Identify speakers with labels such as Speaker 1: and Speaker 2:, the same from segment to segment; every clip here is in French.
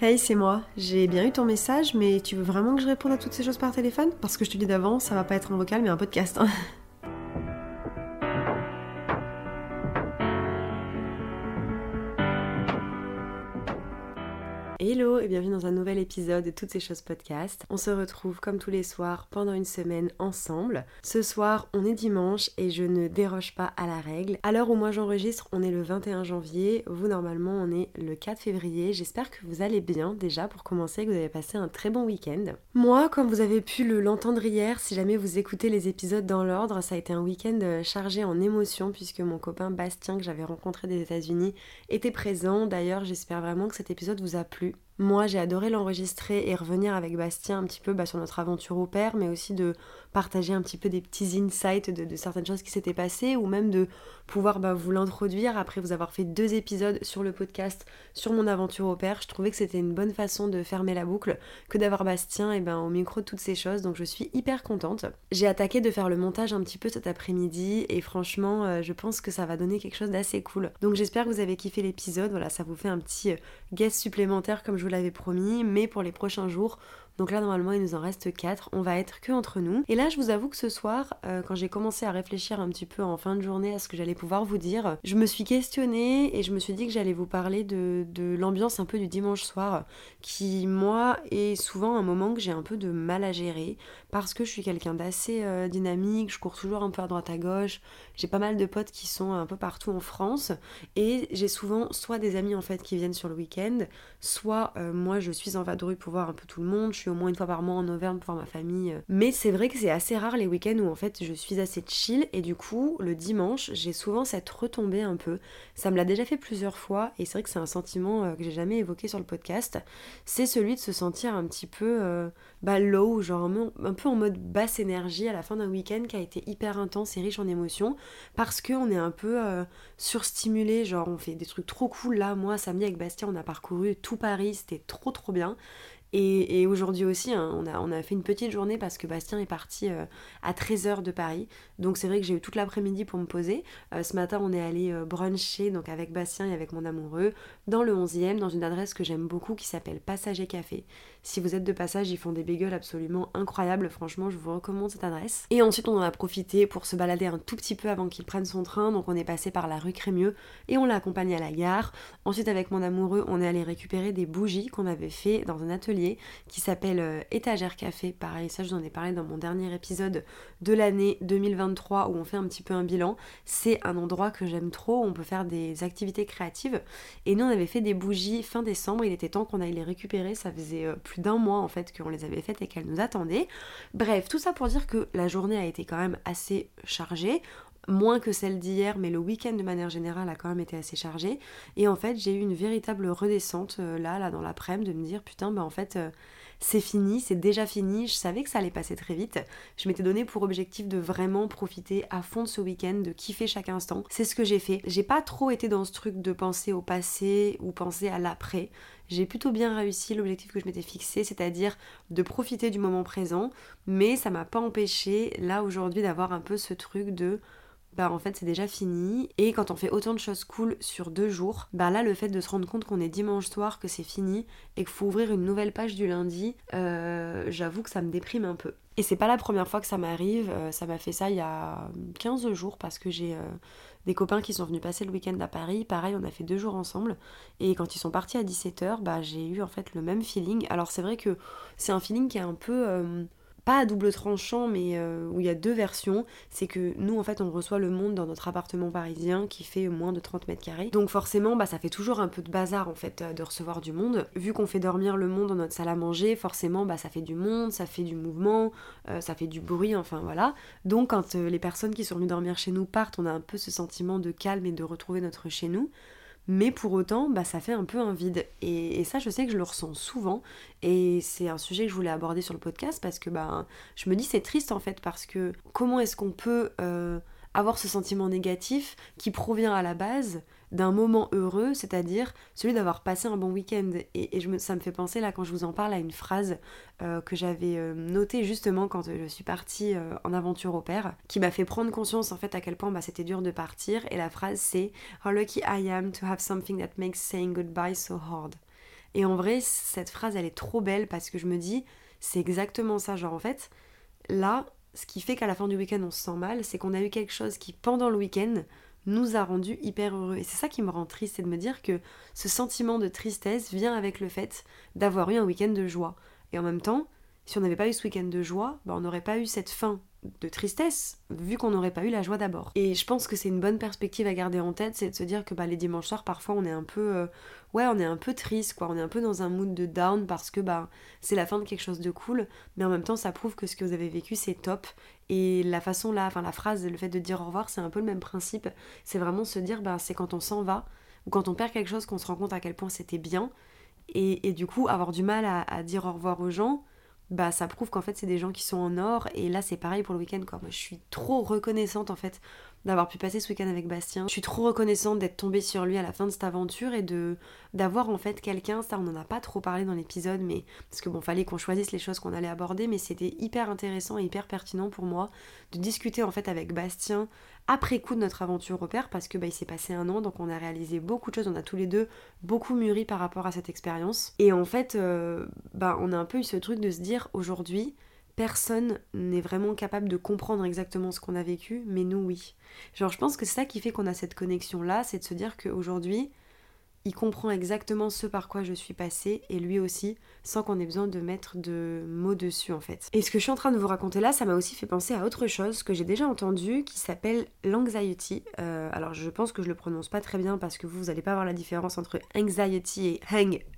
Speaker 1: Hey, c'est moi. J'ai bien eu ton message, mais tu veux vraiment que je réponde à toutes ces choses par téléphone? Parce que je te dis d'avance, ça va pas être un vocal, mais un podcast. bienvenue dans un nouvel épisode de Toutes ces choses podcast. On se retrouve comme tous les soirs pendant une semaine ensemble. Ce soir, on est dimanche et je ne déroge pas à la règle. À l'heure où moi j'enregistre, on est le 21 janvier. Vous, normalement, on est le 4 février. J'espère que vous allez bien déjà pour commencer, que vous avez passé un très bon week-end. Moi, comme vous avez pu le l'entendre hier, si jamais vous écoutez les épisodes dans l'ordre, ça a été un week-end euh, chargé en émotions puisque mon copain Bastien que j'avais rencontré des États-Unis était présent. D'ailleurs, j'espère vraiment que cet épisode vous a plu. Moi, j'ai adoré l'enregistrer et revenir avec Bastien un petit peu bah, sur notre aventure au père, mais aussi de partager un petit peu des petits insights de, certaines choses qui s'étaient passées, ou même de pouvoir bah, vous l'introduire après vous avoir fait deux épisodes sur le podcast sur mon aventure au père. Je trouvais que c'était une bonne façon de fermer la boucle que d'avoir Bastien et ben, au micro de toutes ces choses, donc je suis hyper contente. J'ai attaqué de faire le montage un petit peu cet après-midi, et franchement, euh, je pense que ça va donner quelque chose d'assez cool. Donc j'espère que vous avez kiffé l'épisode, voilà, ça vous fait un petit euh, guest supplémentaire comme je vous l'avais promis, mais pour les prochains jours, donc là, normalement, il nous en reste 4. On va être que entre nous. Et là, je vous avoue que ce soir, euh, quand j'ai commencé à réfléchir un petit peu en fin de journée à ce que j'allais pouvoir vous dire, je me suis questionnée et je me suis dit que j'allais vous parler de, de l'ambiance un peu du dimanche soir, qui, moi, est souvent un moment que j'ai un peu de mal à gérer parce que je suis quelqu'un d'assez euh, dynamique, je cours toujours un peu à droite à gauche. J'ai pas mal de potes qui sont un peu partout en France et j'ai souvent soit des amis en fait qui viennent sur le week-end, soit euh, moi je suis en vadrouille pour voir un peu tout le monde. Je suis au moins une fois par mois en Auvergne pour voir ma famille. Mais c'est vrai que c'est assez rare les week-ends où en fait je suis assez chill et du coup le dimanche j'ai souvent cette retombée un peu. Ça me l'a déjà fait plusieurs fois et c'est vrai que c'est un sentiment euh, que j'ai jamais évoqué sur le podcast. C'est celui de se sentir un petit peu euh, bah, low, genre un peu en mode basse énergie à la fin d'un week-end qui a été hyper intense et riche en émotions parce qu'on est un peu euh, surstimulé, genre on fait des trucs trop cool. Là, moi, samedi avec Bastien, on a parcouru tout Paris, c'était trop trop bien. Et, aujourd'hui aussi, hein, on, a, fait une petite journée parce que Bastien est parti euh, à 13h de Paris. Donc c'est vrai que j'ai eu toute l'après-midi pour me poser. Euh, ce matin, on est allé bruncher donc avec Bastien et avec mon amoureux dans le 11e, dans une adresse que j'aime beaucoup qui s'appelle Passager Café. Si vous êtes de passage, ils font des bagels absolument incroyables. Franchement, je vous recommande cette adresse. Et ensuite, on en a profité pour se balader un tout petit peu avant qu'il prenne son train. Donc on est passé par la rue Crémieux et on l'a accompagné à la gare. Ensuite, avec mon amoureux, on est allé récupérer des bougies qu'on avait fait dans un atelier qui s'appelle euh, Étagère Café. Pareil, ça je vous en ai parlé dans mon dernier épisode de l'année 2023 où on fait un petit peu un bilan. C'est un endroit que j'aime trop, on peut faire des activités créatives. Et nous on avait fait des bougies fin décembre, il était temps qu'on aille les récupérer. Ça faisait euh, d'un mois en fait qu'on les avait faites et qu'elles nous attendaient. Bref, tout ça pour dire que la journée a été quand même assez chargée moins que celle d'hier, mais le week-end de manière générale a quand même été assez chargé. Et en fait, j'ai eu une véritable redescente euh, là, là, dans l'après-midi, de me dire putain, bah en fait, euh, c'est fini, c'est déjà fini. Je savais que ça allait passer très vite. Je m'étais donné pour objectif de vraiment profiter à fond de ce week-end, de kiffer chaque instant. C'est ce que j'ai fait. J'ai pas trop été dans ce truc de penser au passé ou penser à l'après. J'ai plutôt bien réussi l'objectif que je m'étais fixé, c'est-à-dire de profiter du moment présent, mais ça m'a pas empêché là aujourd'hui d'avoir un peu ce truc de bah en fait c'est déjà fini. Et quand on fait autant de choses cool sur deux jours, bah là le fait de se rendre compte qu'on est dimanche soir, que c'est fini et qu'il faut ouvrir une nouvelle page du lundi, euh, j'avoue que ça me déprime un peu. Et c'est pas la première fois que ça m'arrive, euh, ça m'a fait ça il y a 15 jours parce que j'ai euh, des copains qui sont venus passer le week-end à Paris, pareil on a fait deux jours ensemble et quand ils sont partis à 17h, bah j'ai eu en fait le même feeling. Alors c'est vrai que c'est un feeling qui est un peu pas à double tranchant, mais euh, où il y a deux versions. C'est que nous, en fait, on reçoit le monde dans notre appartement parisien qui fait moins de 30 mètres carrés. Donc forcément, bah, ça fait toujours un peu de bazar, en fait, de recevoir du monde. Vu qu'on fait dormir le monde dans notre salle à manger, forcément, bah, ça fait du monde, ça fait du mouvement, euh, ça fait du bruit, enfin voilà. Donc quand euh, les personnes qui sont venues dormir chez nous partent, on a un peu ce sentiment de calme et de retrouver notre chez nous mais pour autant, bah, ça fait un peu un vide. Et, ça, je sais que je le ressens souvent, et c'est un sujet que je voulais aborder sur le podcast parce que bah, je me dis c'est triste en fait, parce que comment est-ce qu'on peut euh, avoir ce sentiment négatif qui provient à la base d'un moment heureux, c'est-à-dire celui d'avoir passé un bon week-end. Et, me, ça me fait penser là quand je vous en parle à une phrase euh, que j'avais euh, notée justement quand je suis partie euh, en aventure au père, qui m'a fait prendre conscience en fait à quel point bah, c'était dur de partir. Et la phrase c'est How lucky I am to have something that makes saying goodbye so hard. Et en vrai, cette phrase, elle est trop belle parce que je me dis, c'est exactement ça. Genre, en fait, là, ce qui fait qu'à la fin du week-end, on se sent mal, c'est qu'on a eu quelque chose qui, pendant le week-end, nous a rendu hyper heureux. Et c'est ça qui me rend triste, c'est de me dire que ce sentiment de tristesse vient avec le fait d'avoir eu un week-end de joie. Et en même temps, si on n'avait pas eu ce week-end de joie, bah, on n'aurait pas eu cette fin de tristesse, vu qu'on n'aurait pas eu la joie d'abord. Et je pense que c'est une bonne perspective à garder en tête, c'est de se dire que bah, les dimanches soirs, parfois, on est un peu, euh, ouais, on est un peu triste, quoi. On est un peu dans un mood de down parce que bah, c'est la fin de quelque chose de cool, mais en même temps, ça prouve que ce que vous avez vécu, c'est top. Et la façon là, enfin la phrase, le fait de dire au revoir, c'est un peu le même principe. C'est vraiment se dire, bah, c'est quand on s'en va ou quand on perd quelque chose qu'on se rend compte à quel point c'était bien. Et, du coup, avoir du mal à dire au revoir aux gens bah ça prouve qu'en fait c'est des gens qui sont en or et là c'est pareil pour le week-end quoi. Moi je suis trop reconnaissante en fait d'avoir pu passer ce week-end avec Bastien. Je suis trop reconnaissante d'être tombée sur lui à la fin de cette aventure et de d'avoir en fait quelqu'un, ça on en a pas trop parlé dans l'épisode mais parce que bon fallait qu'on choisisse les choses qu'on allait aborder mais c'était hyper intéressant et hyper pertinent pour moi de discuter en fait avec Bastien après coup de notre aventure au père parce que bah, il s'est passé un an donc on a réalisé beaucoup de choses, on a tous les deux beaucoup mûri par rapport à cette expérience. Et en fait euh, bah, on a un peu eu ce truc de se dire aujourd'hui personne n'est vraiment capable de comprendre exactement ce qu'on a vécu mais nous oui. Genre je pense que c'est ça qui fait qu'on a cette connexion là, c'est de se dire qu'aujourd'hui il comprend exactement ce par quoi je suis passée et lui aussi sans qu'on ait besoin de mettre de mots dessus en fait. Et ce que je suis en train de vous raconter là, ça m'a aussi fait penser à autre chose que j'ai déjà entendu qui s'appelle l'anxiety. Euh, alors je pense que je le prononce pas très bien parce que vous, vous allez pas voir la différence entre anxiety et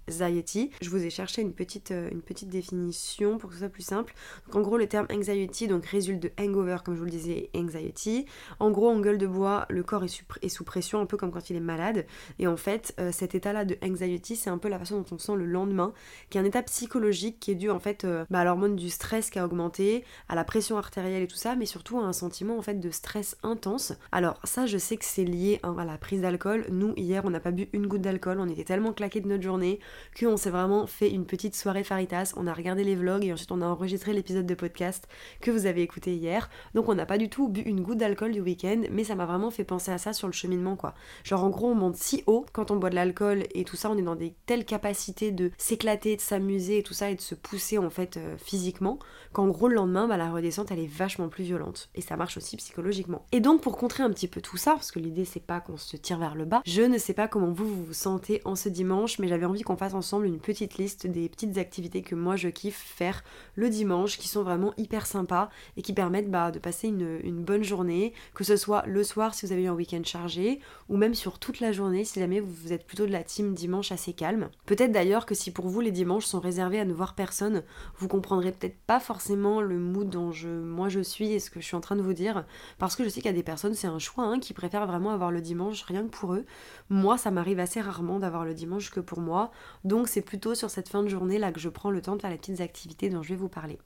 Speaker 1: anxiety. Je vous ai cherché une petite, euh, une petite définition pour que ce soit plus simple. En gros le terme anxiety donc résulte de hangover comme je vous le disais, anxiety. En gros en gueule de bois, le corps est, sous pression un peu comme quand il est malade et en fait euh, cet état-là de anxiety, c'est un peu la façon dont on se sent le lendemain, qui est un état psychologique qui est dû en fait euh, bah, à l'hormone du stress qui a augmenté, à la pression artérielle et tout ça, mais surtout à un sentiment en fait de stress intense. Alors ça, je sais que c'est lié hein, à la prise d'alcool. Nous hier, on n'a pas bu une goutte d'alcool, on était tellement claqués de notre journée qu'on s'est vraiment fait une petite soirée faritas. On a regardé les vlogs et ensuite on a enregistré l'épisode de podcast que vous avez écouté hier. Donc on n'a pas du tout bu une goutte d'alcool du week-end, mais ça m'a vraiment fait penser à ça sur le cheminement quoi. Genre en gros, on monte si haut quand on boit de la alcool et tout ça, on est dans des telles capacités de s'éclater, de s'amuser et tout ça et de se pousser en fait euh, physiquement qu'en gros le lendemain, bah, la redescente elle est vachement plus violente et ça marche aussi psychologiquement. Et donc pour contrer un petit peu tout ça, parce que l'idée c'est pas qu'on se tire vers le bas, je ne sais pas comment vous vous, sentez en ce dimanche, mais j'avais envie qu'on ensemble une petite liste des petites activités que moi je kiffe faire le dimanche qui sont vraiment hyper sympas et qui permettent bah, de passer une, une bonne journée, que ce soit le soir si vous avez eu un week-end chargé ou même sur toute la journée si jamais vous êtes plutôt de la team dimanche assez calme. Peut-être d'ailleurs que si pour vous les dimanches sont réservés à ne voir personne, vous comprendrez peut-être pas forcément le mood dont je, moi je suis et ce que je suis en train de vous dire, parce que je sais qu'il y a des personnes, c'est un choix, hein, qui préfèrent vraiment avoir le dimanche rien que pour eux. Moi, ça m'arrive assez rarement d'avoir le dimanche que pour moi, donc c'est plutôt sur cette fin de journée là que je prends le temps de faire les petites activités dont je vais vous parler.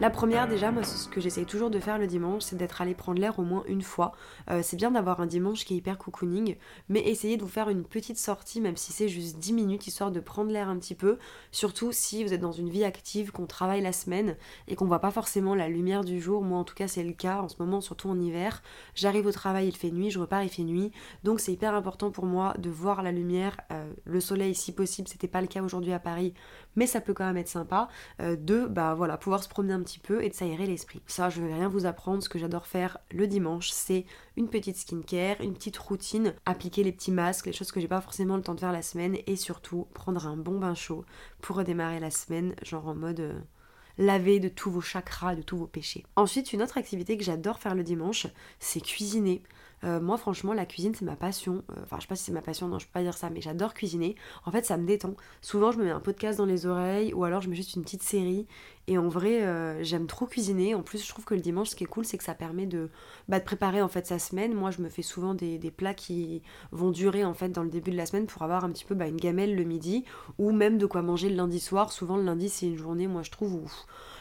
Speaker 1: La première, déjà, moi, ce que j'essaye toujours de faire le dimanche, c'est d'être allé prendre l'air au moins une fois. Euh, c'est bien d'avoir un dimanche qui est hyper cocooning, mais essayez de vous faire une petite sortie, même si c'est juste 10 minutes, histoire de prendre l'air un petit peu. Surtout si vous êtes dans une vie active, qu'on travaille la semaine et qu'on voit pas forcément la lumière du jour. Moi, en tout cas, c'est le cas en ce moment, surtout en hiver. J'arrive au travail, il fait nuit, je repars, il fait nuit. Donc, c'est hyper important pour moi de voir la lumière, euh, le soleil si possible. C'était pas le cas aujourd'hui à Paris, mais ça peut quand même être sympa. Euh, de, bah voilà, pouvoir se promener un petit peu et de s'aérer l'esprit. Ça, je vais rien vous apprendre. Ce que j'adore faire le dimanche, c'est une petite skincare, une petite routine, appliquer les petits masques, les choses que j'ai pas forcément le temps de faire la semaine, et surtout prendre un bon bain chaud pour redémarrer la semaine, genre en mode. Euh, laver de tous vos chakras, de tous vos péchés. Ensuite, une autre activité que j'adore faire le dimanche, c'est cuisiner. Euh, moi, franchement, la cuisine, c'est ma passion. Euh, enfin, je sais pas si c'est ma passion, non, je peux pas dire ça, mais j'adore cuisiner. En fait, ça me détend. Souvent, je me mets un podcast dans les oreilles ou alors je mets juste une petite série. Et en vrai, euh, j'aime trop cuisiner. En plus, je trouve que le dimanche, ce qui est cool, c'est que ça permet de, bah, préparer en fait sa semaine. Moi, je me fais souvent des, plats qui vont durer en fait dans le début de la semaine pour avoir un petit peu bah, une gamelle le midi ou même de quoi manger le lundi soir. Souvent, le lundi, c'est une journée, moi, je trouve où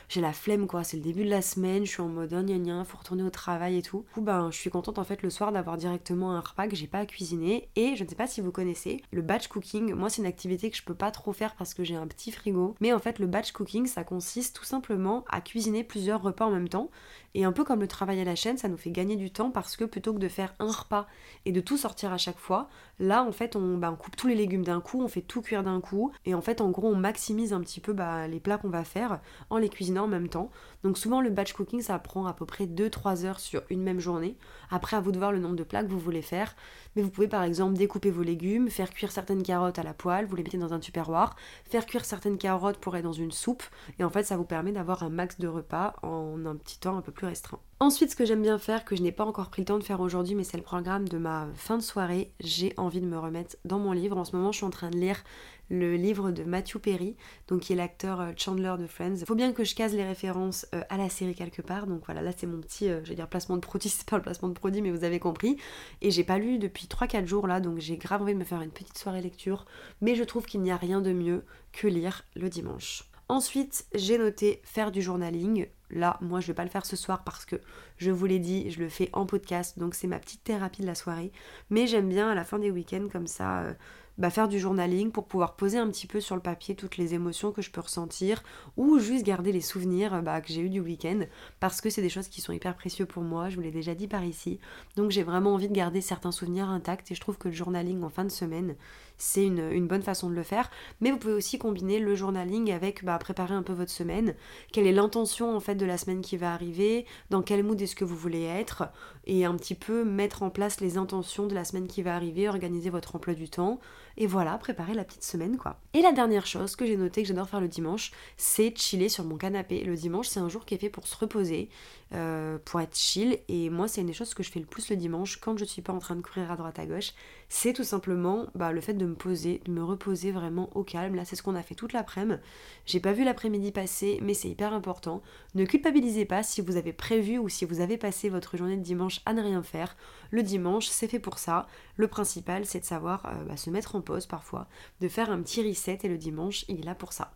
Speaker 1: j'ai la flemme quoi, c'est le début de la semaine, je suis en mode oh, gna faut retourner au travail et tout. Du coup, ben, je suis contente en fait le soir d'avoir directement un repas que j'ai pas à cuisiner. Et je ne sais pas si vous connaissez, le batch cooking, moi c'est une activité que je peux pas trop faire parce que j'ai un petit frigo. Mais en fait, le batch cooking, ça consiste tout simplement à cuisiner plusieurs repas en même temps. Et un peu comme le travail à la chaîne, ça nous fait gagner du temps parce que plutôt que de faire un repas et de tout sortir à chaque fois, là en fait on, bah, coupe tous les légumes d'un coup, on fait tout cuire d'un coup. Et en fait en gros on maximise un petit peu bah, les plats qu'on va faire en les cuisinant en même temps. Donc souvent le batch cooking ça prend à peu près 2-3 heures sur une même journée. Après à vous de voir le nombre de plats que vous voulez faire. Mais vous pouvez par exemple découper vos légumes, faire cuire certaines carottes à la poêle, vous les mettez dans un tupperware, faire cuire certaines carottes pour être dans une soupe. Et en fait ça vous permet d'avoir un max de repas en un petit temps un peu plus restreint. Ensuite, ce que j'aime bien faire, que je n'ai pas encore pris le temps de faire aujourd'hui, mais c'est le programme de ma fin de soirée, j'ai envie de me remettre dans mon livre. En ce moment, je suis en train de lire le livre de Matthew Perry, donc qui est l'acteur euh, Chandler de Friends. Faut bien que je case les références euh, à la série quelque part, donc voilà, là c'est mon petit, euh, je vais dire placement de produit, c'est pas le placement de produit, mais vous avez compris. Et j'ai pas lu depuis 3-4 jours là, donc j'ai grave envie de me faire une petite soirée lecture, mais je trouve qu'il n'y a rien de mieux que lire le dimanche. Ensuite, j'ai noté faire du journaling. Là, moi, je vais pas le faire ce soir parce que je vous l'ai dit, je le fais en podcast, donc c'est ma petite thérapie de la soirée. Mais j'aime bien à la fin des week-ends comme ça. Euh, bah, faire du journaling pour pouvoir poser un petit peu sur le papier toutes les émotions que je peux ressentir ou juste garder les souvenirs bah, que j'ai eu du week-end parce que c'est des choses qui sont hyper précieuses pour moi, je vous l'ai déjà dit par ici. Donc j'ai vraiment envie de garder certains souvenirs intacts et je trouve que le journaling en fin de semaine, c'est une, bonne façon de le faire. Mais vous pouvez aussi combiner le journaling avec bah, préparer un peu votre semaine. Quelle est l'intention en fait de la semaine qui va arriver? Dans quel mood est-ce que vous voulez être? Et un petit peu mettre en place les intentions de la semaine qui va arriver, organiser votre emploi du temps. Et voilà, préparer la petite semaine quoi. Et la dernière chose que j'ai noté que j'adore faire le dimanche, c'est chiller sur mon canapé. Le dimanche, c'est un jour qui est fait pour se reposer, euh, pour être chill. Et moi, c'est une des choses que je fais le plus le dimanche quand je suis pas en train de courir à droite à gauche. C'est tout simplement bah, le fait de me poser, de me reposer vraiment au calme. Là, c'est ce qu'on a fait toute l'après-midi. J'ai pas vu l'après-midi passer, mais c'est hyper important. Ne culpabilisez pas si vous avez prévu ou si vous avez passé votre journée de dimanche à ne rien faire. Le dimanche, c'est fait pour ça. Le principal, c'est de savoir euh, bah, se mettre en parfois, de faire un petit reset et le dimanche, il est là pour ça.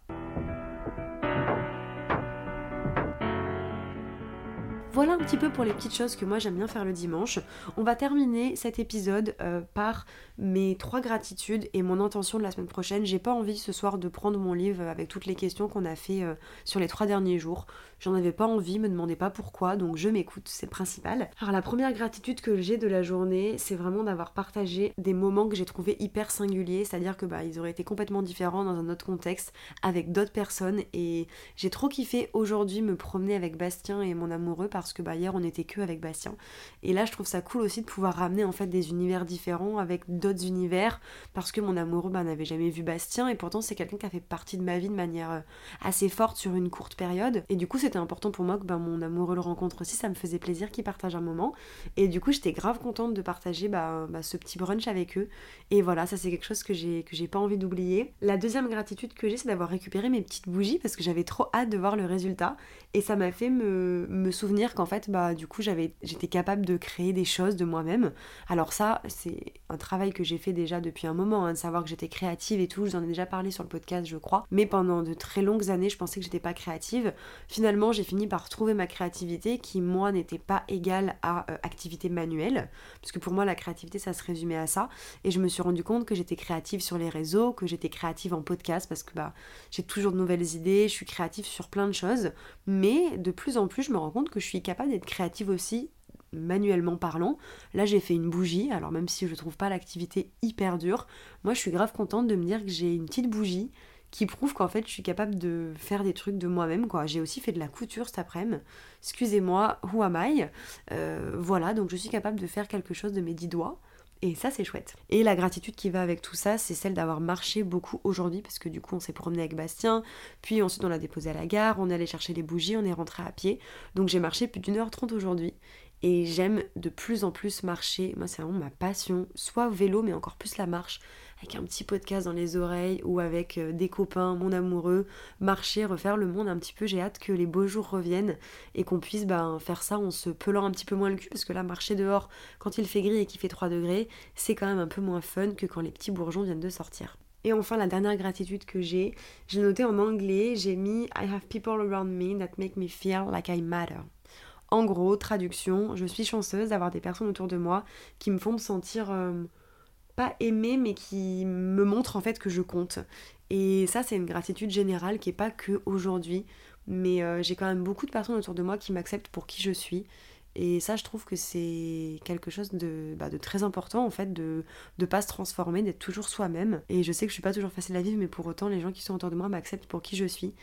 Speaker 1: Voilà un petit peu pour les petites choses que moi j'aime bien faire le dimanche. On va terminer cet épisode euh, par mes trois gratitudes et mon intention de la semaine prochaine. J'ai pas envie ce soir de prendre mon livre avec toutes les questions qu'on a fait euh, sur les trois derniers jours. J'en avais pas envie, me demandez pas pourquoi, donc je m'écoute, c'est le principal. Alors la première gratitude que j'ai de la journée, c'est vraiment d'avoir partagé des moments que j'ai trouvé hyper singuliers, c'est-à-dire que bah ils auraient été complètement différents dans un autre contexte avec d'autres personnes et j'ai trop kiffé aujourd'hui me promener avec Bastien et mon amoureux parce que bah hier on était que avec Bastien et là je trouve ça cool aussi de pouvoir ramener en fait des univers différents avec d'autres univers parce que mon amoureux bah, n'avait jamais vu Bastien et pourtant c'est quelqu'un qui a fait partie de ma vie de manière euh, assez forte sur une courte période. Et du coup c'était important pour moi que bah, mon amoureux le rencontre aussi. Ça me faisait plaisir qu'il partage un moment. Et du coup j'étais grave contente de partager bah, ce petit brunch avec eux. Et voilà ça c'est quelque chose que j'ai que j'ai pas envie d'oublier. La deuxième gratitude que j'ai c'est d'avoir récupéré mes petites bougies parce que j'avais trop hâte de voir le résultat. Et ça m'a fait me, me souvenir qu'en fait bah du coup j'avais j'étais capable de créer des choses de moi-même. Alors ça c'est un travail que j'ai fait déjà depuis un moment, hein, de savoir que j'étais créative et tout. Je vous en ai déjà parlé sur le podcast je crois. Mais pendant de très longues années je pensais que j'étais pas créative. Finalement j'ai fini par trouver ma créativité qui moi n'était pas égale à euh, activité manuelle. Parce que pour moi la créativité ça se résumait à ça. Et je me suis rendu compte que j'étais créative sur les réseaux, que j'étais créative en podcast parce que bah j'ai toujours de nouvelles idées, je suis créative sur plein de choses. Mais de plus en plus je me rends compte que je suis capable d'être créative aussi manuellement parlant. Là, j'ai fait une bougie, alors même si je trouve pas l'activité hyper dure, moi je suis grave contente de me dire que j'ai une petite bougie qui prouve qu'en fait je suis capable de faire des trucs de moi-même quoi. J'ai aussi fait de la couture cet après-midi. Excusez-moi, who am I? Euh, Voilà, donc je suis capable de faire quelque chose de mes dix doigts. Et ça, c'est chouette. Et la gratitude qui va avec tout ça, c'est celle d'avoir marché beaucoup aujourd'hui, parce que du coup, on s'est promené avec Bastien, puis ensuite on l'a déposé à la gare, on est allé chercher les bougies, on est rentré à pied. Donc j'ai marché plus d'une heure trente aujourd'hui. Et j'aime de plus en plus marcher. Moi, c'est vraiment ma passion. Soit vélo, mais encore plus la marche. Avec un petit podcast dans les oreilles ou avec euh, des copains, mon amoureux. Marcher, refaire le monde un petit peu. J'ai hâte que les beaux jours reviennent et qu'on puisse ben, faire ça en se pelant un petit peu moins le cul. Parce que là, marcher dehors, quand il fait gris et qu'il fait 3 degrés, c'est quand même un peu moins fun que quand les petits bourgeons viennent de sortir. Et enfin, la dernière gratitude que j'ai, j'ai noté en anglais, j'ai mis I have people around me that make me feel like I matter. En gros, traduction, je suis chanceuse d'avoir des personnes autour de moi qui me font me sentir euh, pas aimée, mais qui me montrent en fait que je compte. Et ça, c'est une gratitude générale qui est pas que aujourd'hui, mais euh, j'ai quand même beaucoup de personnes autour de moi qui m'acceptent pour qui je suis. Et ça, je trouve que c'est quelque chose de, bah, de, très important en fait, de ne pas se transformer, d'être toujours soi-même. Et je sais que je suis pas toujours facile à vivre, mais pour autant, les gens qui sont autour de moi m'acceptent pour qui je suis.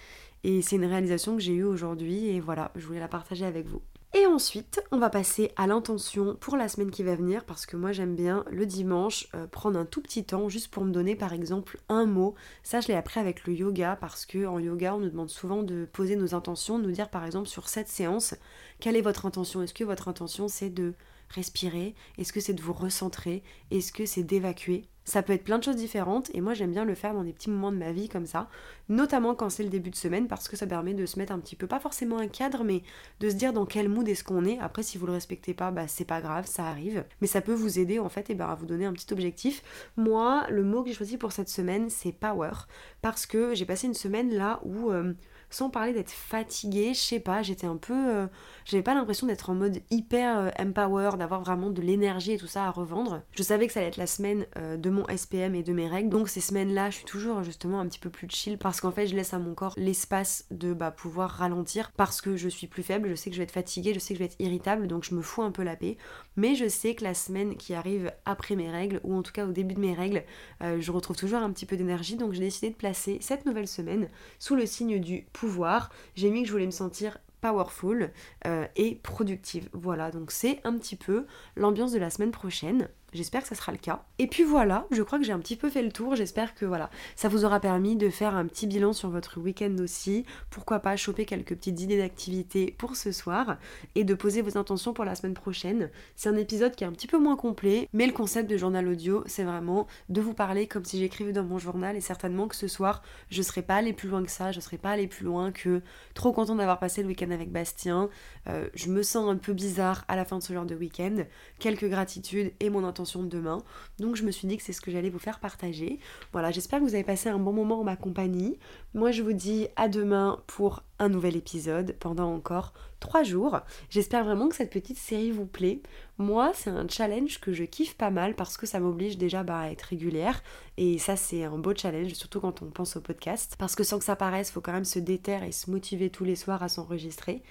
Speaker 1: Et c'est une réalisation que j'ai eue aujourd'hui, et voilà, je voulais la partager avec vous. Et ensuite, on va passer à l'intention pour la semaine qui va venir parce que moi j'aime bien le dimanche euh, prendre un tout petit temps juste pour me donner par exemple un mot. Ça je l'ai appris avec le yoga parce que en yoga on nous demande souvent de poser nos intentions, de nous dire par exemple sur cette séance quelle est votre intention? Est-ce que votre intention c'est de respirer Est-ce que c'est de vous recentrer Est-ce que c'est d'évacuer? Ça peut être plein de choses différentes et moi j'aime bien le faire dans des petits moments de ma vie comme ça, notamment quand c'est le début de semaine parce que ça permet de se mettre un petit peu, pas forcément un cadre, mais de se dire dans quel mood est-ce qu'on est. Après si vous le respectez pas, bah c'est pas grave, ça arrive. Mais ça peut vous aider en fait et bah, à vous donner un petit objectif. Moi, le mot que j'ai choisi pour cette semaine c'est power parce que j'ai passé une semaine là où... Euh, sans parler d'être fatiguée, je sais pas, j'étais un peu. Euh, j'avais pas l'impression d'être en mode hyper euh, empower, d'avoir vraiment de l'énergie et tout ça à revendre. Je savais que ça allait être la semaine euh, de mon SPM et de mes règles, donc ces semaines-là, je suis toujours justement un petit peu plus chill parce qu'en fait, je laisse à mon corps l'espace de bah, pouvoir ralentir parce que je suis plus faible, je sais que je vais être fatiguée, je sais que je vais être irritable, donc je me fous un peu la paix. Mais je sais que la semaine qui arrive après mes règles, ou en tout cas au début de mes règles, je retrouve toujours un petit peu d'énergie, donc j'ai décidé de placer cette nouvelle semaine sous le signe du pouvoir. J'ai mis que je voulais me sentir powerful euh, et productive. Voilà, donc c'est un petit peu l'ambiance de la semaine prochaine. J'espère que ça sera le cas. Et puis voilà, je crois que j'ai un petit peu fait le tour. J'espère que voilà, ça vous aura permis de faire un petit bilan sur votre week-end aussi. Pourquoi pas choper quelques petites idées d'activité pour ce soir et de poser vos intentions pour la semaine prochaine. C'est un épisode qui est un petit peu moins complet, mais le concept de journal audio, c'est vraiment de vous parler comme si j'écrivais dans mon journal et certainement que ce soir, je serai pas allée plus loin que ça, je serai pas allée plus loin que trop content d'avoir passé le week-end avec Bastien. Euh, je me sens un peu bizarre à la fin de ce genre de week-end. Quelques gratitudes et mon intention de demain. Donc je me suis dit que c'est ce que j'allais vous faire partager. Voilà, j'espère que vous avez passé un bon moment en ma compagnie. Moi je vous dis à demain pour un nouvel épisode pendant encore trois jours. J'espère vraiment que cette petite série vous plaît. Moi, c'est un challenge que je kiffe pas mal parce que ça m'oblige déjà bah, à être régulière. Et ça, c'est un beau challenge, surtout quand on pense au podcast. Parce que sans que ça paraisse, faut quand même se déterre et se motiver tous les soirs à s'enregistrer.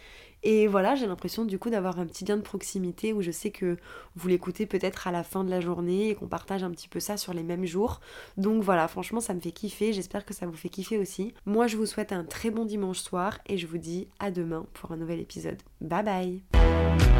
Speaker 1: Et voilà, j'ai l'impression du coup d'avoir un petit lien de proximité où je sais que vous l'écoutez peut-être à la fin de la journée et qu'on partage un petit peu ça sur les mêmes jours. Donc voilà, franchement, ça me fait kiffer. J'espère que ça vous fait kiffer aussi. Moi, je vous souhaite un très bon dimanche soir et je vous dis à demain pour un nouvel épisode. Bye bye